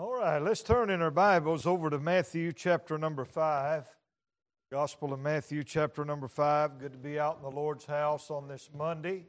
All right, let's turn in our Bibles over to Matthew chapter number 5. Gospel of Matthew chapter number 5. Good to be out in the Lord's house on this Monday.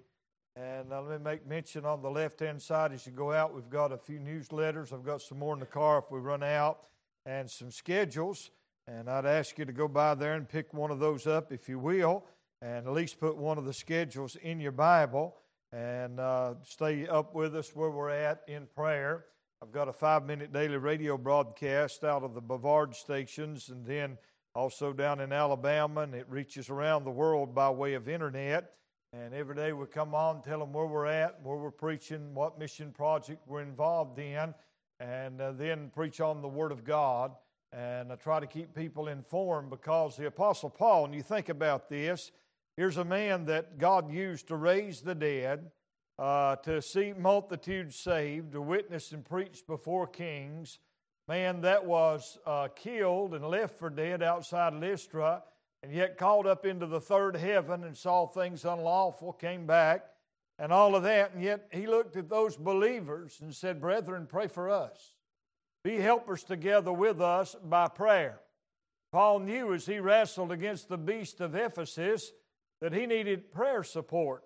And uh, let me make mention on the left hand side as you go out, we've got a few newsletters. I've got some more in the car if we run out, and some schedules. And I'd ask you to go by there and pick one of those up if you will, and at least put one of the schedules in your Bible and uh, stay up with us where we're at in prayer. I've got a five minute daily radio broadcast out of the Brevard stations and then also down in Alabama, and it reaches around the world by way of internet. And every day we come on, tell them where we're at, where we're preaching, what mission project we're involved in, and uh, then preach on the Word of God. And I try to keep people informed because the Apostle Paul, and you think about this, here's a man that God used to raise the dead uh, to see multitudes saved, to witness and preach before kings. Man that was uh, killed and left for dead outside Lystra, and yet called up into the third heaven and saw things unlawful, came back, and all of that. And yet he looked at those believers and said, Brethren, pray for us. Be helpers together with us by prayer. Paul knew as he wrestled against the beast of Ephesus that he needed prayer support.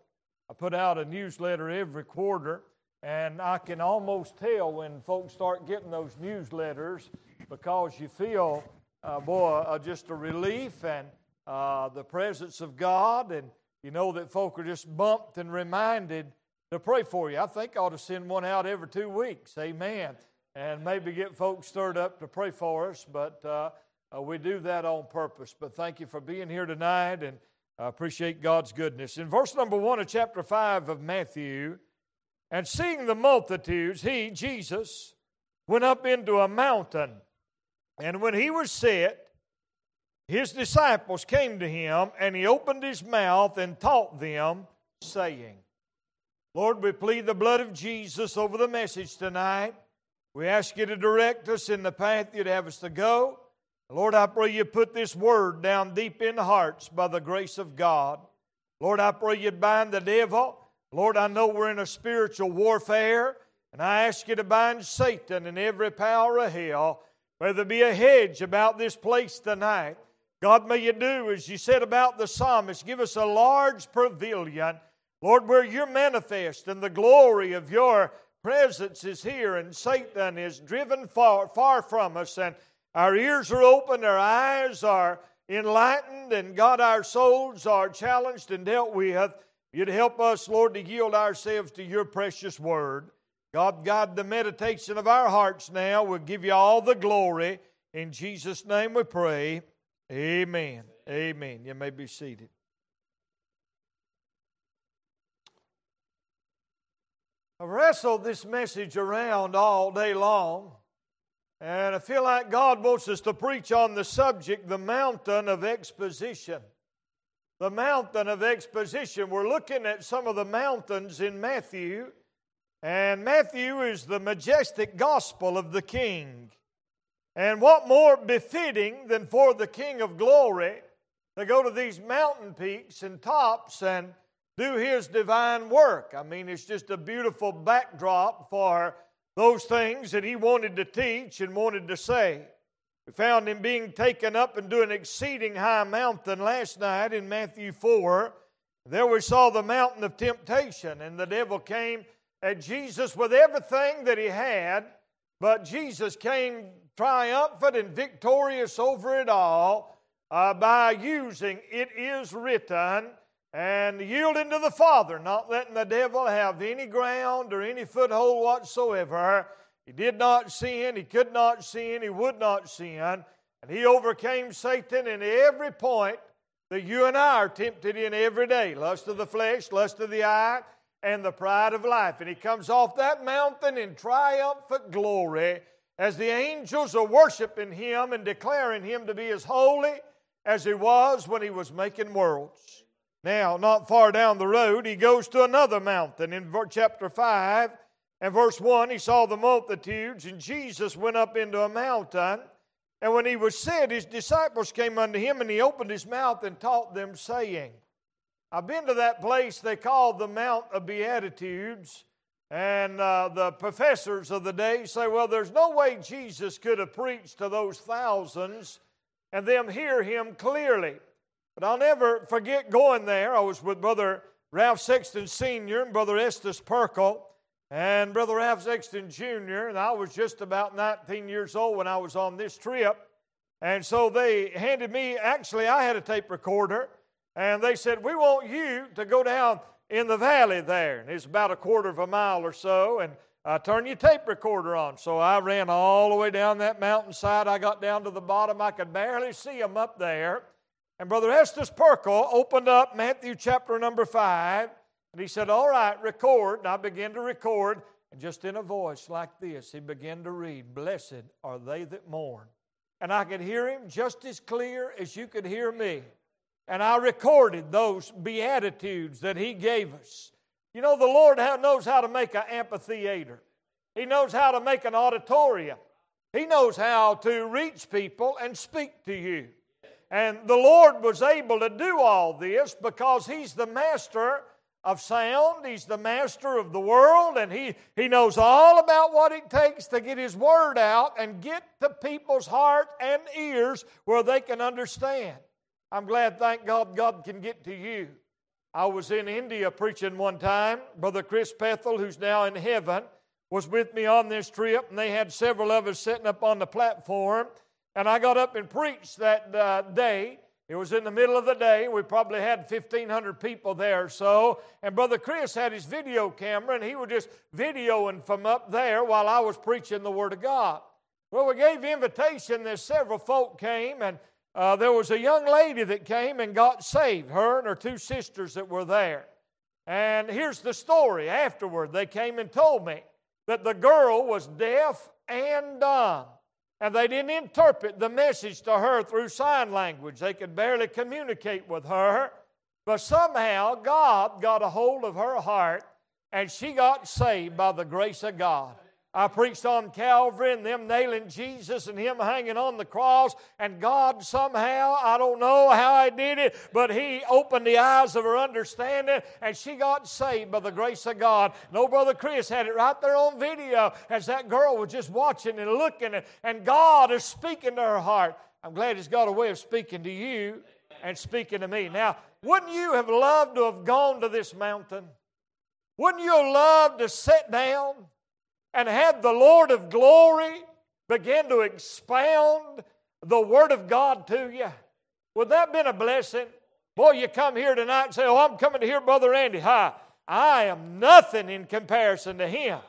I put out a newsletter every quarter, and I can almost tell when folks start getting those newsletters because you feel, uh, boy, uh, just a relief and uh, the presence of God, and you know that folk are just bumped and reminded to pray for you. I think I ought to send one out every two weeks. Amen. And maybe get folks stirred up to pray for us, but uh, uh, we do that on purpose. But thank you for being here tonight and I appreciate God's goodness. In verse number 1 of chapter 5 of Matthew, and seeing the multitudes, he, Jesus, went up into a mountain. And when he was set, his disciples came to him, and he opened his mouth and taught them, saying, Lord, we plead the blood of Jesus over the message tonight. We ask you to direct us in the path you'd have us to go. Lord, I pray you put this word down deep in hearts by the grace of God. Lord, I pray you'd bind the devil. Lord, I know we're in a spiritual warfare, and I ask you to bind Satan and every power of hell. May there be a hedge about this place tonight. God, may you do as you said about the psalmist, give us a large pavilion, Lord, where you're manifest and the glory of your presence is here, and Satan is driven far, far from us. And our ears are open, our eyes are enlightened, and God, our souls are challenged and dealt with. You'd help us, Lord, to yield ourselves to your precious word. God, God, the meditation of our hearts now will give you all the glory. In Jesus' name we pray. Amen. Amen. You may be seated. I've wrestled this message around all day long. And I feel like God wants us to preach on the subject, the mountain of exposition. The mountain of exposition. We're looking at some of the mountains in Matthew, and Matthew is the majestic gospel of the King. And what more befitting than for the King of glory to go to these mountain peaks and tops and do his divine work? I mean, it's just a beautiful backdrop for those things that he wanted to teach and wanted to say. We found him being taken up into an exceeding high mountain last night in Matthew 4. There we saw the mountain of temptation, and the devil came at Jesus with everything that he had, but Jesus came triumphant and victorious over it all uh, by using it is written and yielding to the Father, not letting the devil have any ground or any foothold whatsoever. He did not sin, he could not sin, he would not sin, and he overcame Satan in every point that you and I are tempted in every day lust of the flesh, lust of the eye, and the pride of life. And he comes off that mountain in triumphant glory as the angels are worshiping him and declaring him to be as holy as he was when he was making worlds. Now, not far down the road, he goes to another mountain. In chapter 5 and verse 1, he saw the multitudes, and Jesus went up into a mountain. And when he was set, his disciples came unto him, and he opened his mouth and taught them, saying, I've been to that place they call the Mount of Beatitudes. And uh, the professors of the day say, well, there's no way Jesus could have preached to those thousands and them hear him clearly. But I'll never forget going there. I was with Brother Ralph Sexton Sr. and Brother Estus Pirkle and Brother Ralph Sexton Jr., and I was just about 19 years old when I was on this trip. And so they handed me, actually, I had a tape recorder, and they said, We want you to go down in the valley there. And it's about a quarter of a mile or so, and uh, turn your tape recorder on. So I ran all the way down that mountainside. I got down to the bottom. I could barely see them up there. And Brother Estus Pirkle opened up Matthew chapter number 5, and he said, All right, record. And I began to record. And just in a voice like this, he began to read, Blessed are they that mourn. And I could hear him just as clear as you could hear me. And I recorded those beatitudes that he gave us. You know, the Lord knows how to make an amphitheater, He knows how to make an auditorium, He knows how to reach people and speak to you. And the Lord was able to do all this because He's the master of sound. He's the master of the world, and he, he knows all about what it takes to get His Word out and get to people's heart and ears where they can understand. I'm glad, thank God, God can get to you. I was in India preaching one time. Brother Chris Pethel, who's now in heaven, was with me on this trip, and they had several of us sitting up on the platform. And I got up and preached that uh, day. It was in the middle of the day. We probably had 1,500 people there or so. And Brother Chris had his video camera, and he was just videoing from up there while I was preaching the Word of God. Well, we gave the invitation. There's several folk came, and uh, there was a young lady that came and got saved, her and her two sisters that were there. And here's the story. Afterward, they came and told me that the girl was deaf and dumb and they didn't interpret the message to her through sign language. They could barely communicate with her. But somehow God got a hold of her heart and she got saved by the grace of God. I preached on Calvary and them nailing Jesus and Him hanging on the cross. And God somehow, I don't know how I did it, but He opened the eyes of her understanding and she got saved by the grace of God. No, Brother Chris had it right there on video as that girl was just watching and looking, and God is speaking to her heart. I'm glad He's got a way of speaking to you and speaking to me. Now, wouldn't you have loved to have gone to this mountain? Wouldn't you have loved to sit down? And had the Lord of glory begin to expound the Word of God to you? Would that have been a blessing? Boy, you come here tonight and say, Oh, I'm coming to hear Brother Andy. Hi, I am nothing in comparison to him.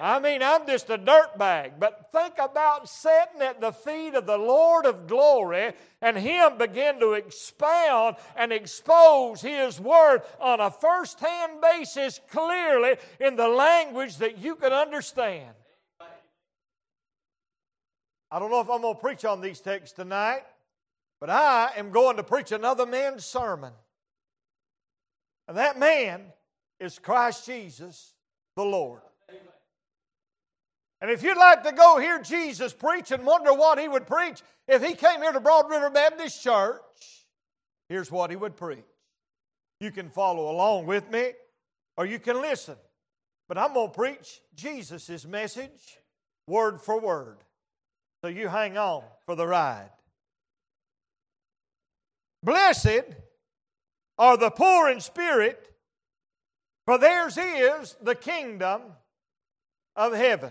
I mean, I'm just a dirt bag. But think about sitting at the feet of the Lord of glory and Him begin to expound and expose His Word on a first hand basis clearly in the language that you can understand. I don't know if I'm going to preach on these texts tonight, but I am going to preach another man's sermon. And that man is Christ Jesus the Lord. And if you'd like to go hear Jesus preach and wonder what he would preach if he came here to Broad River Baptist Church, here's what he would preach. You can follow along with me or you can listen. But I'm going to preach Jesus' message word for word. So you hang on for the ride. Blessed are the poor in spirit, for theirs is the kingdom of heaven.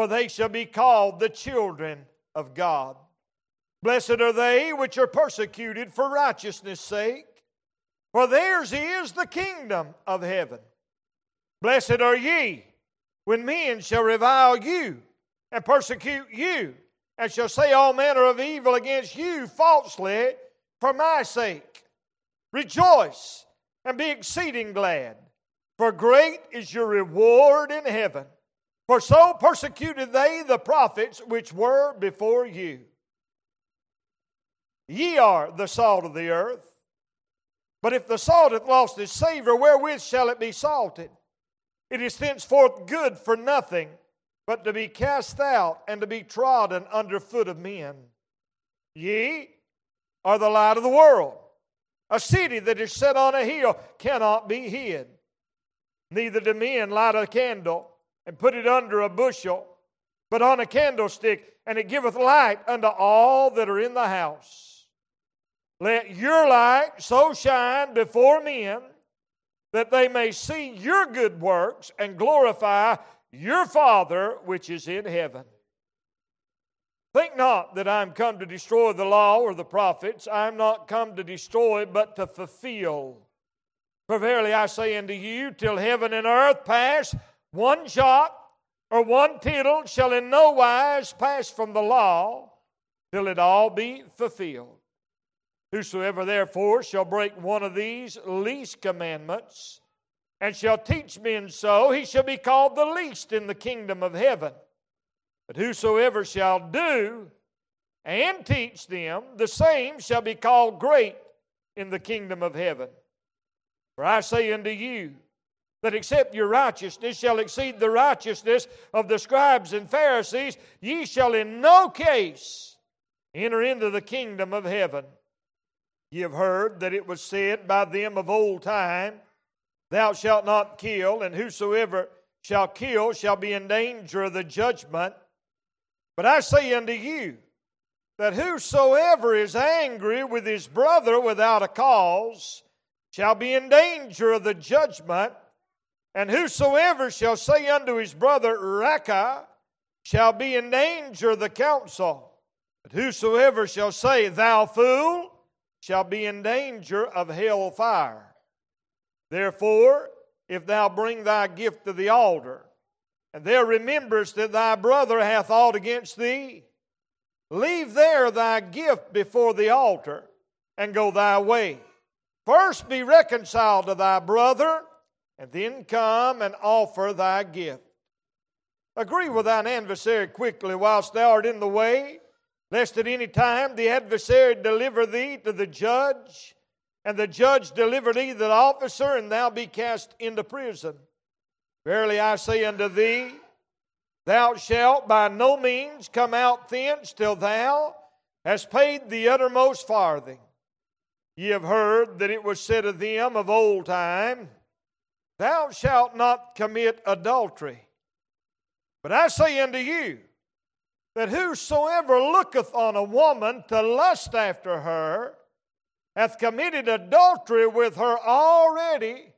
for they shall be called the children of God. Blessed are they which are persecuted for righteousness' sake, for theirs is the kingdom of heaven. Blessed are ye when men shall revile you and persecute you, and shall say all manner of evil against you falsely for my sake. Rejoice and be exceeding glad for great is your reward in heaven. For so persecuted they the prophets which were before you. Ye are the salt of the earth. But if the salt hath lost its savor, wherewith shall it be salted? It is thenceforth good for nothing but to be cast out and to be trodden under foot of men. Ye are the light of the world. A city that is set on a hill cannot be hid. Neither do men light a candle and put it under a bushel, but on a candlestick, and it giveth light unto all that are in the house. Let your light so shine before men that they may see your good works and glorify your Father which is in heaven. Think not that I am come to destroy the law or the prophets. I am not come to destroy, but to fulfill. For verily I say unto you, till heaven and earth pass, one jot or one tittle shall in no wise pass from the law till it all be fulfilled. Whosoever therefore shall break one of these least commandments and shall teach men so, he shall be called the least in the kingdom of heaven. But whosoever shall do and teach them, the same shall be called great in the kingdom of heaven. For I say unto you, that except your righteousness shall exceed the righteousness of the scribes and Pharisees, ye shall in no case enter into the kingdom of heaven. Ye have heard that it was said by them of old time, Thou shalt not kill, and whosoever shall kill shall be in danger of the judgment. But I say unto you, that whosoever is angry with his brother without a cause shall be in danger of the judgment. And whosoever shall say unto his brother, Raca, shall be in danger of the council. But whosoever shall say, Thou fool, shall be in danger of hell fire. Therefore, if thou bring thy gift to the altar, and there rememberest that thy brother hath aught against thee, leave there thy gift before the altar, and go thy way. First be reconciled to thy brother, and then come and offer thy gift. Agree with thine adversary quickly whilst thou art in the way lest at any time the adversary deliver thee to the judge, and the judge deliver thee to the officer, and thou be cast into prison. Verily I say unto thee, thou shalt by no means come out thence till thou hast paid the uttermost farthing. Ye have heard that it was said of them of old time, Thou shalt not commit adultery. But I say unto you, that whosoever looketh on a woman to lust after her hath committed adultery with her already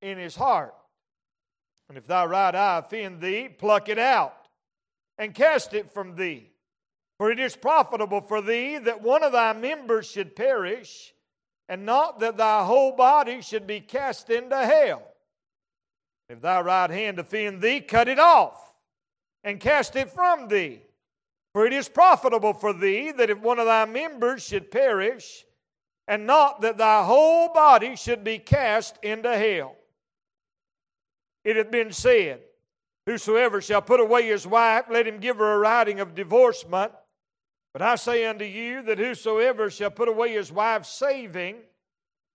in his heart. And if thy right eye offend thee, pluck it out and cast it from thee. For it is profitable for thee that one of thy members should perish, and not that thy whole body should be cast into hell. If thy right hand offend thee, cut it off and cast it from thee. For it is profitable for thee that if one of thy members should perish, and not that thy whole body should be cast into hell. It hath been said, Whosoever shall put away his wife, let him give her a writing of divorcement. But I say unto you that whosoever shall put away his wife saving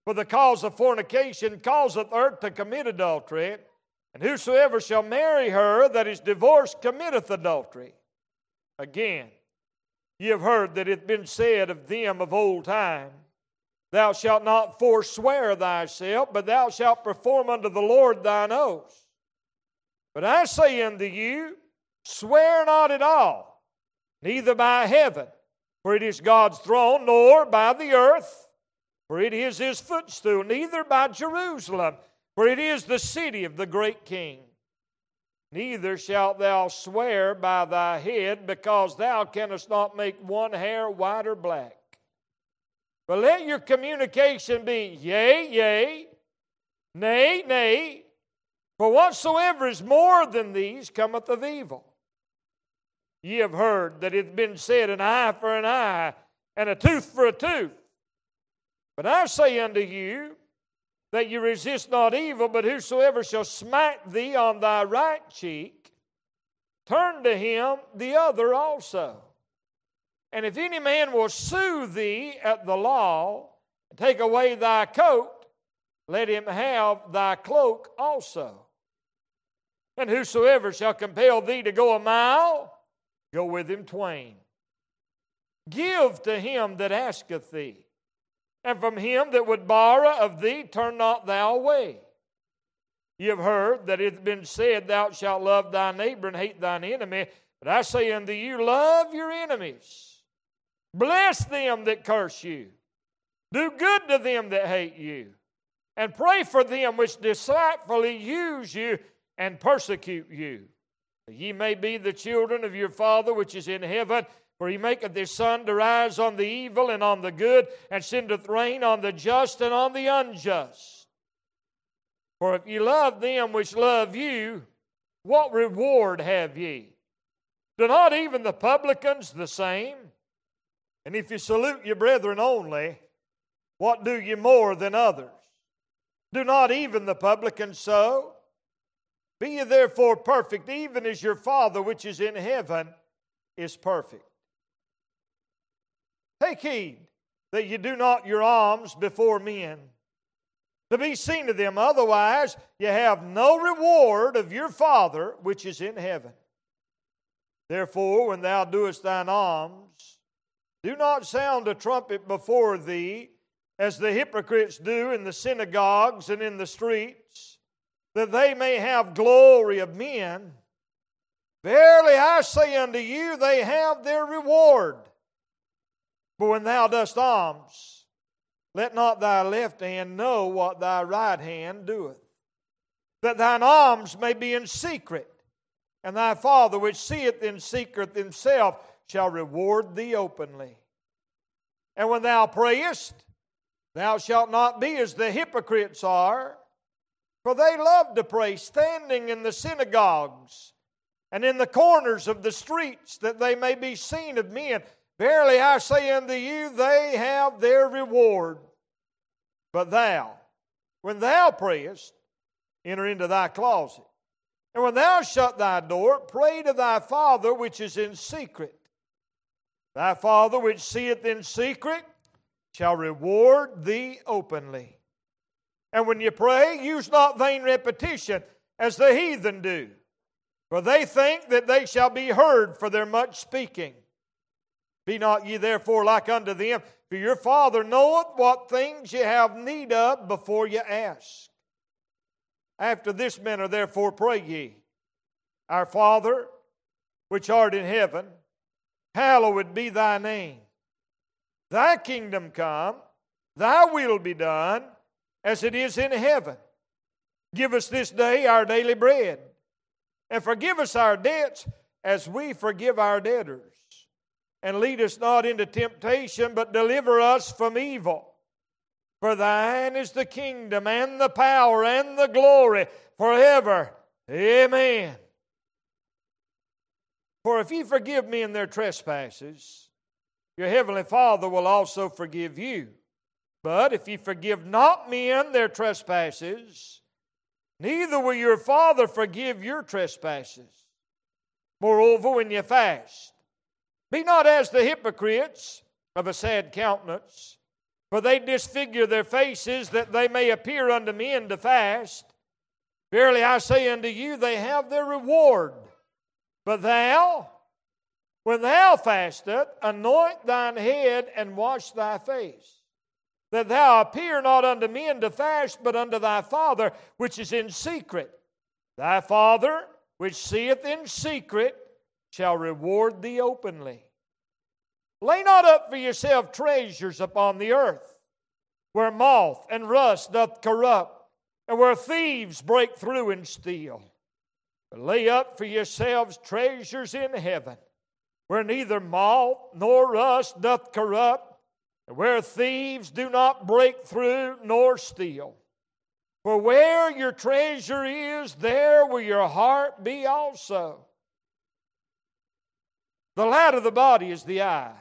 for the cause of fornication causeth her to commit adultery. And whosoever shall marry her that is divorced committeth adultery. Again, ye have heard that it hath been said of them of old time, Thou shalt not forswear thyself, but thou shalt perform unto the Lord thine oath. But I say unto you, Swear not at all, neither by heaven, for it is God's throne, nor by the earth, for it is his footstool, neither by Jerusalem for it is the city of the great king. Neither shalt thou swear by thy head, because thou canst not make one hair white or black. But let your communication be yea, yea, nay, nay, for whatsoever is more than these cometh of evil. Ye have heard that it hath been said, an eye for an eye, and a tooth for a tooth. But I say unto you, that you resist not evil, but whosoever shall smite thee on thy right cheek, turn to him the other also. And if any man will sue thee at the law, and take away thy coat, let him have thy cloak also. And whosoever shall compel thee to go a mile, go with him twain. Give to him that asketh thee and from him that would borrow of thee turn not thou away. Ye have heard that it hath been said, Thou shalt love thy neighbor and hate thine enemy. But I say unto you, love your enemies. Bless them that curse you. Do good to them that hate you. And pray for them which despitefully use you and persecute you. Ye may be the children of your Father which is in heaven. For he maketh his sun to rise on the evil and on the good, and sendeth rain on the just and on the unjust. For if ye love them which love you, what reward have ye? Do not even the publicans the same? And if you salute your brethren only, what do ye more than others? Do not even the publicans so? Be ye therefore perfect, even as your Father which is in heaven is perfect. Take heed that you do not your alms before men to be seen of them, otherwise, you have no reward of your Father which is in heaven. Therefore, when thou doest thine alms, do not sound a trumpet before thee, as the hypocrites do in the synagogues and in the streets, that they may have glory of men. Verily I say unto you, they have their reward. But when thou dost alms, let not thy left hand know what thy right hand doeth, that thine alms may be in secret, and thy Father which seeth in secret himself shall reward thee openly. And when thou prayest, thou shalt not be as the hypocrites are, for they love to pray standing in the synagogues and in the corners of the streets, that they may be seen of men. Verily I say unto you, they have their reward. But thou, when thou prayest, enter into thy closet. And when thou shut thy door, pray to thy Father which is in secret. Thy Father which seeth in secret shall reward thee openly. And when you pray, use not vain repetition as the heathen do, for they think that they shall be heard for their much speaking. Be not ye therefore like unto them, for your Father knoweth what things ye have need of before ye ask. After this manner, therefore, pray ye Our Father, which art in heaven, hallowed be thy name. Thy kingdom come, thy will be done, as it is in heaven. Give us this day our daily bread, and forgive us our debts as we forgive our debtors and lead us not into temptation, but deliver us from evil. For thine is the kingdom and the power and the glory forever. Amen. For if ye forgive men their trespasses, your heavenly Father will also forgive you. But if ye forgive not men their trespasses, neither will your Father forgive your trespasses. Moreover, when ye fast, be not as the hypocrites of a sad countenance, for they disfigure their faces that they may appear unto men to fast. Verily I say unto you, they have their reward. But thou, when thou fastest, anoint thine head and wash thy face, that thou appear not unto men to fast, but unto thy Father which is in secret. Thy Father which seeth in secret shall reward thee openly. Lay not up for yourself treasures upon the earth, where moth and rust doth corrupt, and where thieves break through and steal. But lay up for yourselves treasures in heaven, where neither moth nor rust doth corrupt, and where thieves do not break through nor steal. For where your treasure is, there will your heart be also. The light of the body is the eye.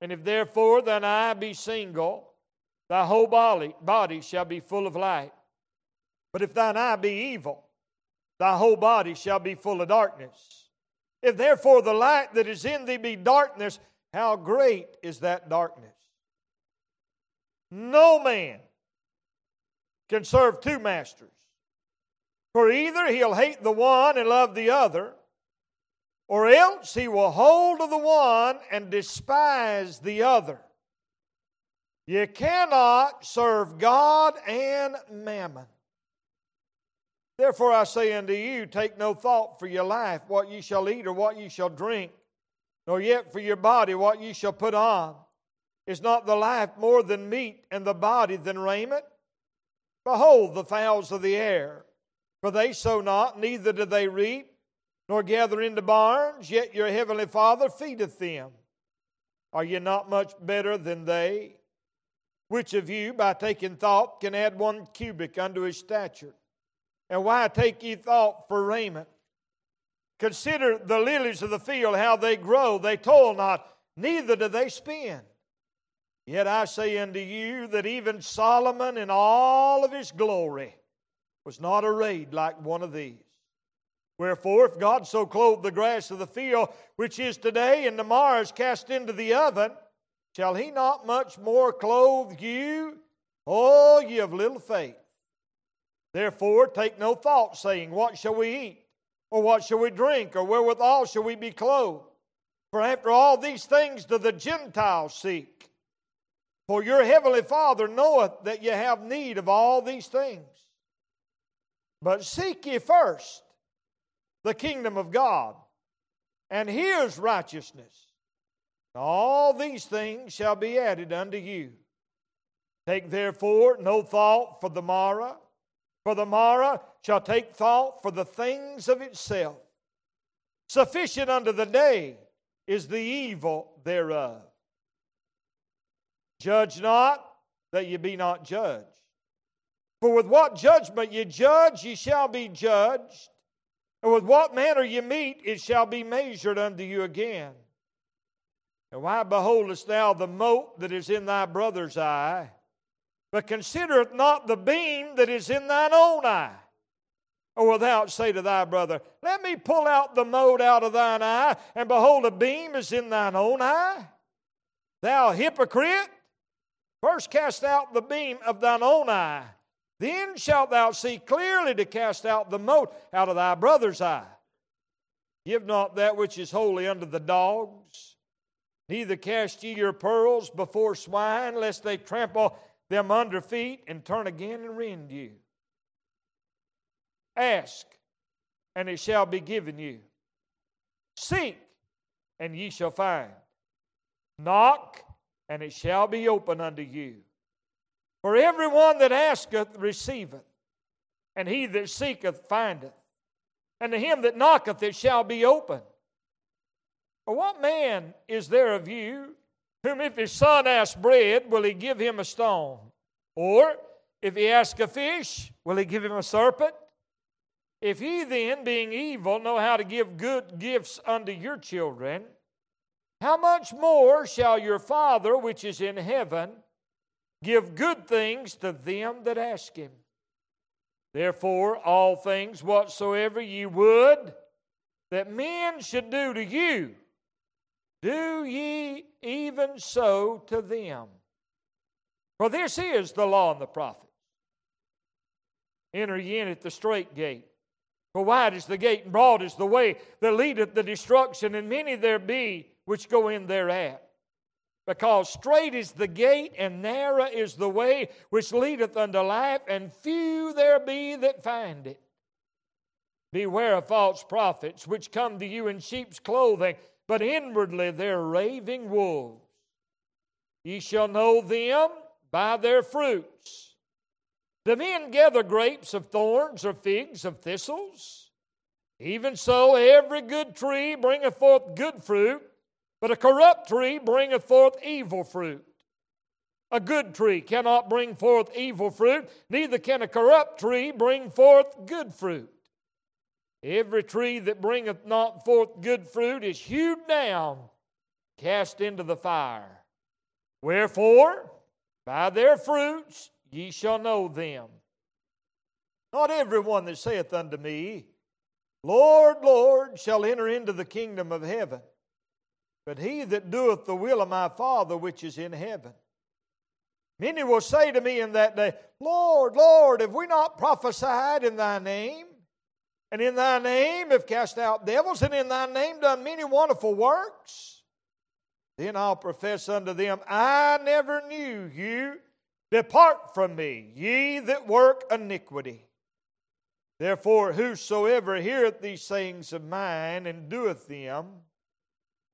And if therefore thine eye be single, thy whole body, shall be full of light. But if thine eye be evil, thy whole body shall be full of darkness. If therefore the light that is in thee be darkness, how great is that darkness? No man can serve two masters. For either he'll hate the one and love the other, or else he will hold of the one and despise the other. You cannot serve God and mammon. Therefore I say unto you, take no thought for your life, what ye shall eat or what ye shall drink, nor yet for your body, what ye shall put on. Is not the life more than meat, and the body than raiment? Behold the fowls of the air, for they sow not, neither do they reap, nor gather into barns, yet your heavenly Father feedeth them. Are ye not much better than they? Which of you, by taking thought, can add one cubit unto his stature? And why take ye thought for raiment? Consider the lilies of the field, how they grow. They toil not, neither do they spin. Yet I say unto you that even Solomon in all of his glory was not arrayed like one of these. Wherefore, if God so clothe the grass of the field, which is today and tomorrow is cast into the oven, Shall he not much more clothe you? Oh, ye of little faith. Therefore, take no thought, saying, What shall we eat? Or what shall we drink? Or wherewithal shall we be clothed? For after all these things do the Gentiles seek. For your heavenly Father knoweth that ye have need of all these things. But seek ye first the kingdom of God and his righteousness all these things shall be added unto you. Take therefore no thought for the morrow, for the morrow shall take thought for the things of itself. Sufficient unto the day is the evil thereof. Judge not that ye be not judged. For with what judgment ye judge, ye shall be judged, and with what manner ye meet, it shall be measured unto you again. And why beholdest thou the mote that is in thy brother's eye, but considereth not the beam that is in thine own eye? Or without say to thy brother, Let me pull out the mote out of thine eye, and behold, a beam is in thine own eye? Thou hypocrite! First cast out the beam of thine own eye, then shalt thou see clearly to cast out the mote out of thy brother's eye. Give not that which is holy unto the dogs Neither cast ye your pearls before swine, lest they trample them under feet and turn again and rend you. Ask, and it shall be given you. Seek, and ye shall find. Knock, and it shall be open unto you. For everyone that asketh receiveth, and he that seeketh findeth, and to him that knocketh it shall be open. Or what man is there of you whom if his son ask bread, will he give him a stone? Or if he ask a fish, will he give him a serpent? If ye then, being evil, know how to give good gifts unto your children, how much more shall your Father which is in heaven give good things to them that ask him? Therefore, all things whatsoever ye would that men should do to you, do ye even so to them. For this is the law and the prophets. Enter ye in at the strait gate. For wide is the gate, and broad is the way that leadeth to destruction, and many there be which go in thereat. Because strait is the gate, and narrow is the way which leadeth unto life, and few there be that find it. Beware of false prophets, which come to you in sheep's clothing, but inwardly they're raving wolves. Ye shall know them by their fruits. Do men gather grapes of thorns or figs of thistles? Even so, every good tree bringeth forth good fruit, but a corrupt tree bringeth forth evil fruit. A good tree cannot bring forth evil fruit, neither can a corrupt tree bring forth good fruit. Every tree that bringeth not forth good fruit is hewed down, cast into the fire. Wherefore, By their fruits ye shall know them. Not every one that saith unto me, Lord, Lord, shall enter into the kingdom of heaven, but he that doeth the will of my Father which is in heaven. Many will say to me in that day, Lord, Lord, have we not prophesied in thy name? And in thy name have cast out devils, and in thy name done many wonderful works? Then I'll profess unto them, I never knew you. Depart from me, ye that work iniquity. Therefore, whosoever heareth these sayings of mine and doeth them,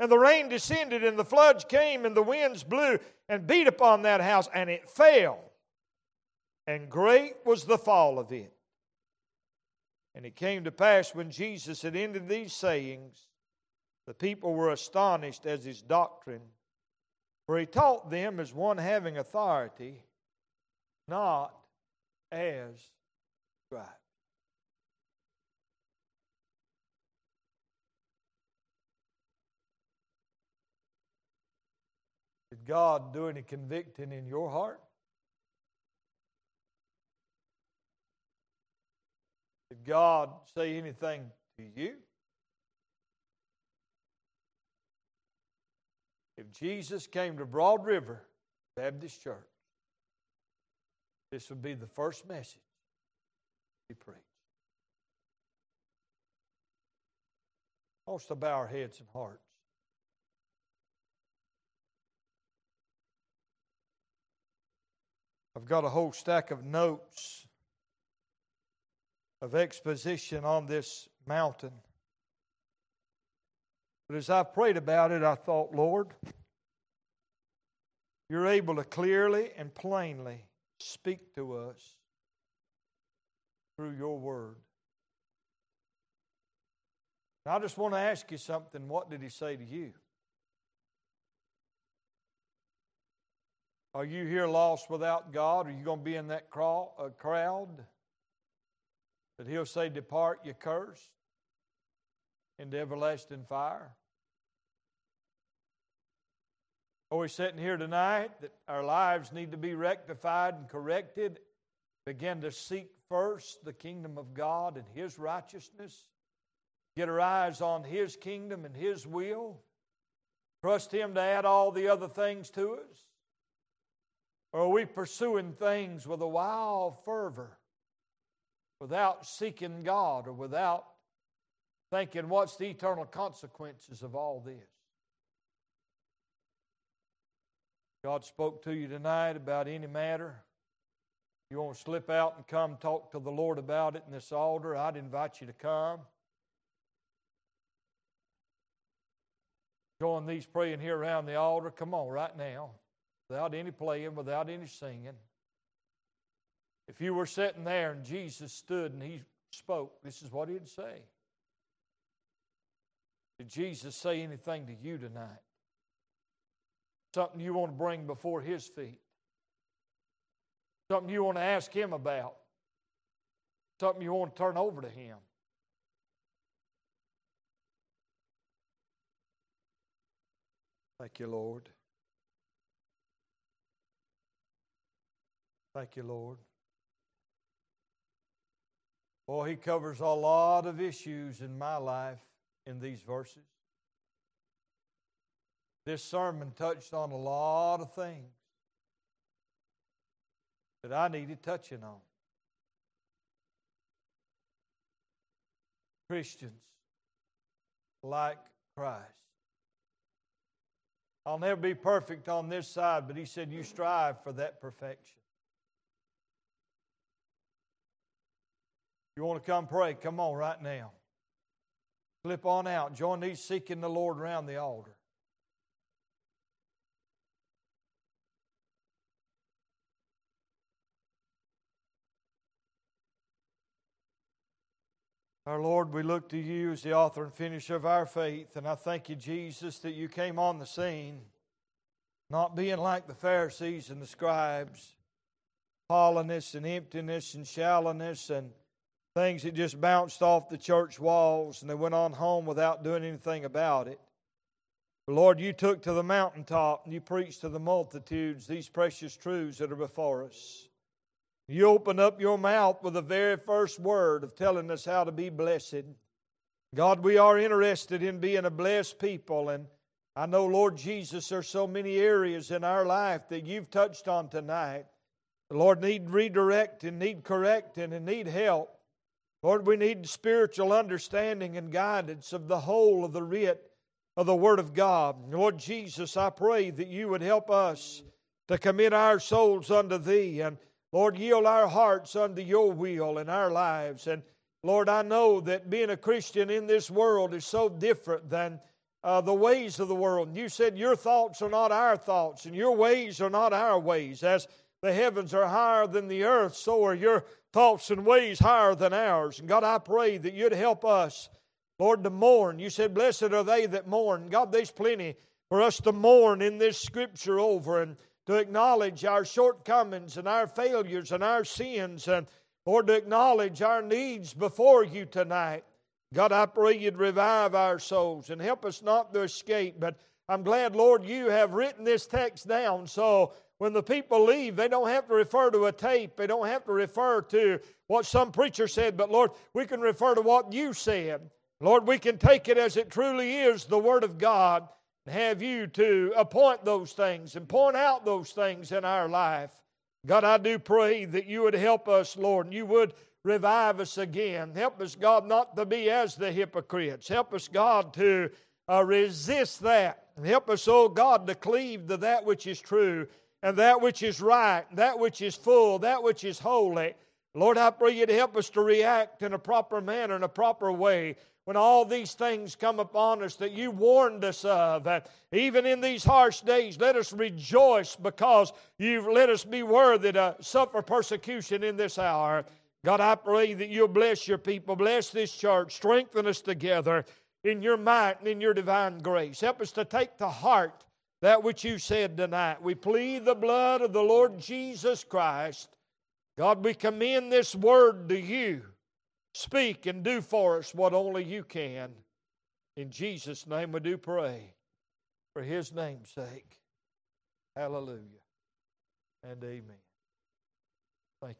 And the rain descended, and the floods came, and the winds blew and beat upon that house, and it fell. And great was the fall of it. And it came to pass when Jesus had ended these sayings, the people were astonished at his doctrine, for he taught them as one having authority, not as scribes. Did God do any convicting in your heart? Did God say anything to you? If Jesus came to Broad River Baptist Church, this would be the first message he preached. Most of our heads and hearts. I've got a whole stack of notes of exposition on this mountain. But as I prayed about it, I thought, Lord, you're able to clearly and plainly speak to us through your word. I just want to ask you something. What did he say to you? Are you here lost without God? Are you going to be in that uh, crowd? That he'll say, Depart, you cursed, into everlasting fire. Are we sitting here tonight that our lives need to be rectified and corrected? Begin to seek first the kingdom of God and His righteousness. Get our eyes on His kingdom and His will. Trust Him to add all the other things to us. Or are we pursuing things with a wild fervor without seeking God or without thinking, what's the eternal consequences of all this? God spoke to you tonight about any matter. You want to slip out and come talk to the Lord about it in this altar, I'd invite you to come. Join these praying here around the altar. Come on, right now without any playing, without any singing. If you were sitting there and Jesus stood and he spoke, this is what he'd say. Did Jesus say anything to you tonight? Something you want to bring before his feet? Something you want to ask him about? Something you want to turn over to him? Thank you, Lord. Thank you, Lord. Boy, he covers a lot of issues in my life in these verses. This sermon touched on a lot of things that I needed touching on. Christians like Christ. I'll never be perfect on this side, but he said, You strive for that perfection. You want to come pray? Come on right now. Slip on out. Join these seeking the Lord around the altar. Our Lord, we look to you as the author and finisher of our faith, and I thank you, Jesus, that you came on the scene, not being like the Pharisees and the scribes, hollowness and emptiness and shallowness and things that just bounced off the church walls and they went on home without doing anything about it. But Lord, you took to the mountaintop and you preached to the multitudes these precious truths that are before us. You opened up your mouth with the very first word of telling us how to be blessed. God, we are interested in being a blessed people. And I know, Lord Jesus, there's so many areas in our life that you've touched on tonight. The Lord, need redirect and need correcting, and need help. Lord, we need spiritual understanding and guidance of the whole of the writ of the Word of God. Lord Jesus, I pray that you would help us to commit our souls unto Thee and Lord, yield our hearts unto your will in our lives. And Lord, I know that being a Christian in this world is so different than uh, the ways of the world. You said your thoughts are not our thoughts, and your ways are not our ways. As the heavens are higher than the earth, so are your thoughts and ways higher than ours. And God, I pray that you'd help us, Lord, to mourn. You said, Blessed are they that mourn. God, there's plenty for us to mourn in this scripture over. And to acknowledge our shortcomings and our failures and our sins, and Lord, to acknowledge our needs before you tonight. God, I pray you'd revive our souls and help us not to escape. But I'm glad, Lord, you have written this text down so when the people leave, they don't have to refer to a tape. They don't have to refer to what some preacher said, but Lord, we can refer to what you said. Lord, we can take it as it truly is the Word of God and have you to appoint those things and point out those things in our life. God, I do pray that you would help us, Lord, and you would revive us again. Help us, God, not to be as the hypocrites. Help us, God, to uh, resist that. Help us, oh God, to cleave to that which is true and that which is right, that which is full, that which is holy. Lord, I pray you to help us to react in a proper manner, in a proper way when all these things come upon us that you warned us of. Even in these harsh days, let us rejoice because you've let us be worthy to suffer persecution in this hour. God, I pray that you'll bless your people, bless this church, strengthen us together in your might and in your divine grace. Help us to take to heart that which you said tonight. We plead the blood of the Lord Jesus Christ. God, we commend this word to you. Speak and do for us what only you can. In Jesus' name we do pray. For his name's sake. Hallelujah and amen. Thank you.